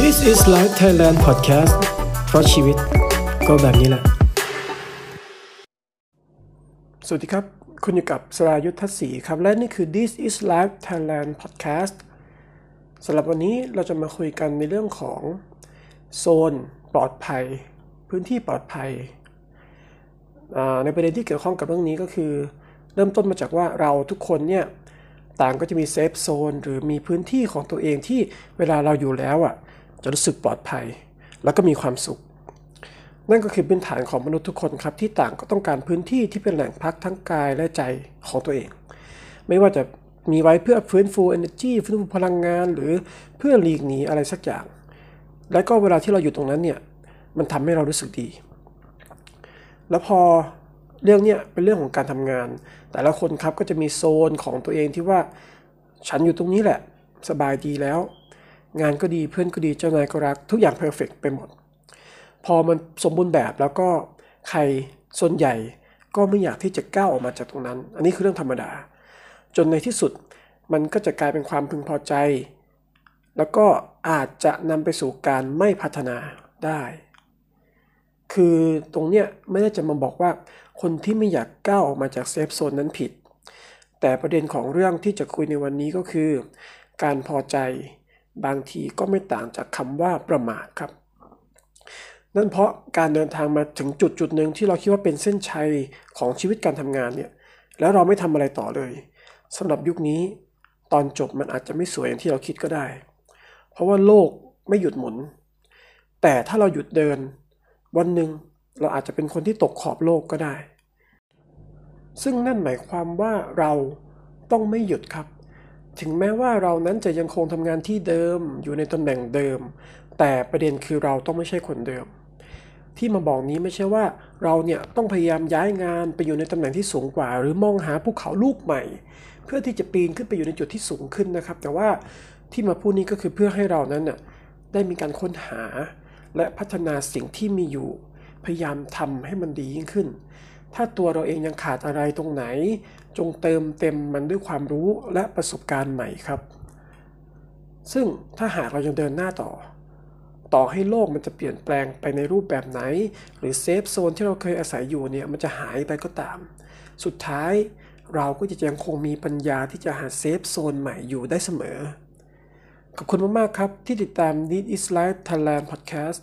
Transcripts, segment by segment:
This is Life Thailand Podcast เพราะชีวิตก็แบบนี้แหละ สวัสดีครับ คุณอยู่กับสรายุทธศรีครับ และนี่คือ This is Life Thailand Podcast สำหรับวันนี้เราจะมาคุยกันในเรื่องของโซนปลอดภัย พื้นที่ปลอดภัย ในประเด็นที่เกี่ยวข้องกับเรื่องนี้ก็คือ เริ่มต้นมาจากว่าเราทุกคนเนี่ย ต่างก็จะมีเซฟโซนหรือมีพื้นที่ของตัวเองที่เวลาเราอยู่แล้วอะจะรู้สึกปลอดภัย แล้วก็มีความสุข นั่นก็คือพื้นฐานของมนุษย์ทุกคนครับ ที่ต่างก็ต้องการพื้นที่ที่เป็นแหล่งพักทั้งกายและใจของตัวเอง ไม่ว่าจะมีไว้เพื่อฟื้นฟู energy ฟื้นฟูพลังงาน หรือเพื่อหลีกหนีอะไรสักอย่าง และก็เวลาที่เราอยู่ตรงนั้นเนี่ยมันทำให้เรารู้สึกดี แล้วพอ เรื่องเนี้ยเป็นเรื่องของการทำงาน แต่ละคนครับก็จะมีโซนของตัวเองที่ว่า ฉันอยู่ตรงนี้แหละ สบายดีแล้ว งานก็ดีเพื่อนก็ดีเจ้านายก็รัก ทุกอย่างเพอร์เฟกไปหมด พอมันสมบูรณ์แบบแล้วก็ใครส่วนใหญ่ก็ไม่อยากที่จะก้าวออกมาจากตรงนั้น อันนี้คือเรื่องธรรมดา จนในที่สุดมันก็จะกลายเป็นความพึงพอใจ แล้วก็อาจจะนำไปสู่การไม่พัฒนาได้ คือตรงเนี้ยไม่ได้จะมาบอกว่าคนที่ไม่อยากก้าวออกมาจากเซฟโซนนั้นผิด แต่ประเด็นของเรื่องที่จะคุยในวันนี้ก็คือ การพอใจบางทีก็ไม่ต่างจากคำว่าประมาทครับ นั่นเพราะการเดินทางมาถึงจุดจุดหนึ่งที่เราคิดว่าเป็นเส้นชัยของชีวิตการทำงานเนี่ย แล้วเราไม่ทำอะไรต่อเลยสำหรับยุคนี้ตอนจบมันอาจจะไม่สวยอย่างที่เราคิดก็ได้ เพราะว่าโลกไม่หยุดหมุน แต่ถ้าเราหยุดเดิน วันหนึ่งเราอาจจะเป็นคนที่ตกขอบโลกก็ได้ ซึ่งนั่นหมายความว่าเราต้องไม่หยุดครับ ถึงแม้ว่าเรานั้นจะยังคงทำงานที่เดิมอยู่ในตำแหน่งเดิม แต่ประเด็นคือเราต้องไม่ใช่คนเดิม ที่มาบอกนี้ไม่ใช่ว่าเราเนี่ยต้องพยายามย้ายงานไปอยู่ในตำแหน่งที่สูงกว่า หรือมองหาภูเขาลูกใหม่ เพื่อที่จะปีนขึ้นไปอยู่ในจุดที่สูงขึ้นนะครับ แต่ว่าที่มาพูดนี้ก็คือเพื่อให้เรานั้นน่ะได้มีการค้นหา และพัฒนาสิ่งที่มีอยู่ พยายามทำให้มันดียิ่งขึ้น ถ้าตัวเราเองยังขาดอะไรตรงไหน จงเติมเต็มมันด้วยความรู้และประสบการณ์ใหม่ครับ ซึ่งถ้าหากเรายังเดินหน้าต่อ ต่อให้โลกมันจะเปลี่ยนแปลงไปในรูปแบบไหน หรือเซฟโซนที่เราเคยอาศัยอยู่เนี่ยมันจะหายไปก็ตาม สุดท้ายเราก็จะยังคงมีปัญญาที่จะหาเซฟโซนใหม่อยู่ได้เสมอ ขอบคุณมาก ๆ ครับ ที่ติดตาม This is Life Thailand Podcast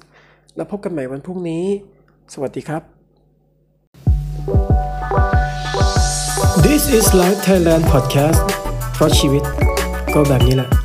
แล้วพบกันใหม่วันพรุ่งนี้ สวัสดีครับ This is Life Thailand Podcast เพราะชีวิตก็แบบนี้แหละ